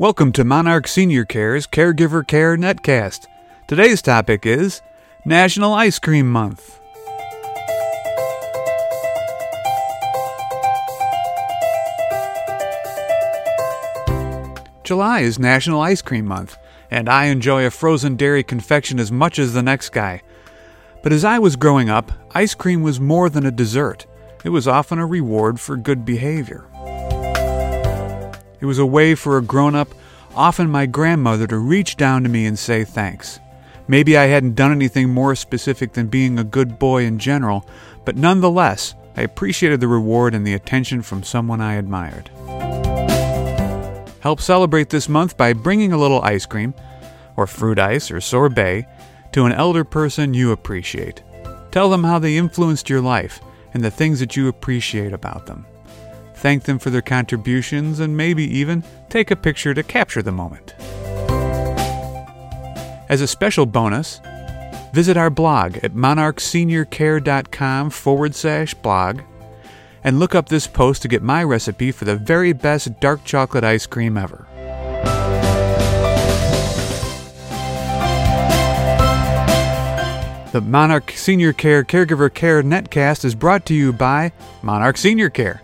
Welcome to Monarch Senior Care's Caregiver Care Netcast. Today's topic is National Ice Cream Month. July is National Ice Cream Month, and I enjoy a frozen dairy confection as much as the next guy. But as I was growing up, ice cream was more than a dessert. It was often a reward for good behavior. It was a way for a grown up, often my grandmother, to reach down to me and say thanks. Maybe I hadn't done anything more specific than being a good boy in general, but nonetheless, I appreciated the reward and the attention from someone I admired. Help celebrate this month by bringing a little ice cream, or fruit ice, or sorbet, to an elder person you appreciate. Tell them how they influenced your life and the things that you appreciate about them. Thank them for their contributions and maybe even take a picture to capture the moment. As a special bonus, visit our blog at monarchseniorcare.com forward slash blog and look up this post to get my recipe for the very best dark chocolate ice cream ever. The Monarch Senior Care Caregiver Care Netcast is brought to you by Monarch Senior Care.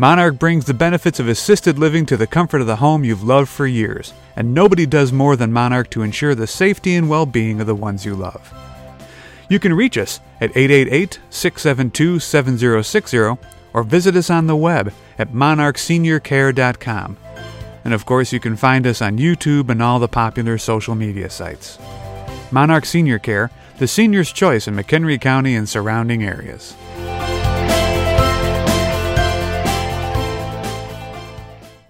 Monarch brings the benefits of assisted living to the comfort of the home you've loved for years, and nobody does more than Monarch to ensure the safety and well being of the ones you love. You can reach us at 888 672 7060 or visit us on the web at monarchseniorcare.com. And of course, you can find us on YouTube and all the popular social media sites. Monarch Senior Care, the senior's choice in McHenry County and surrounding areas.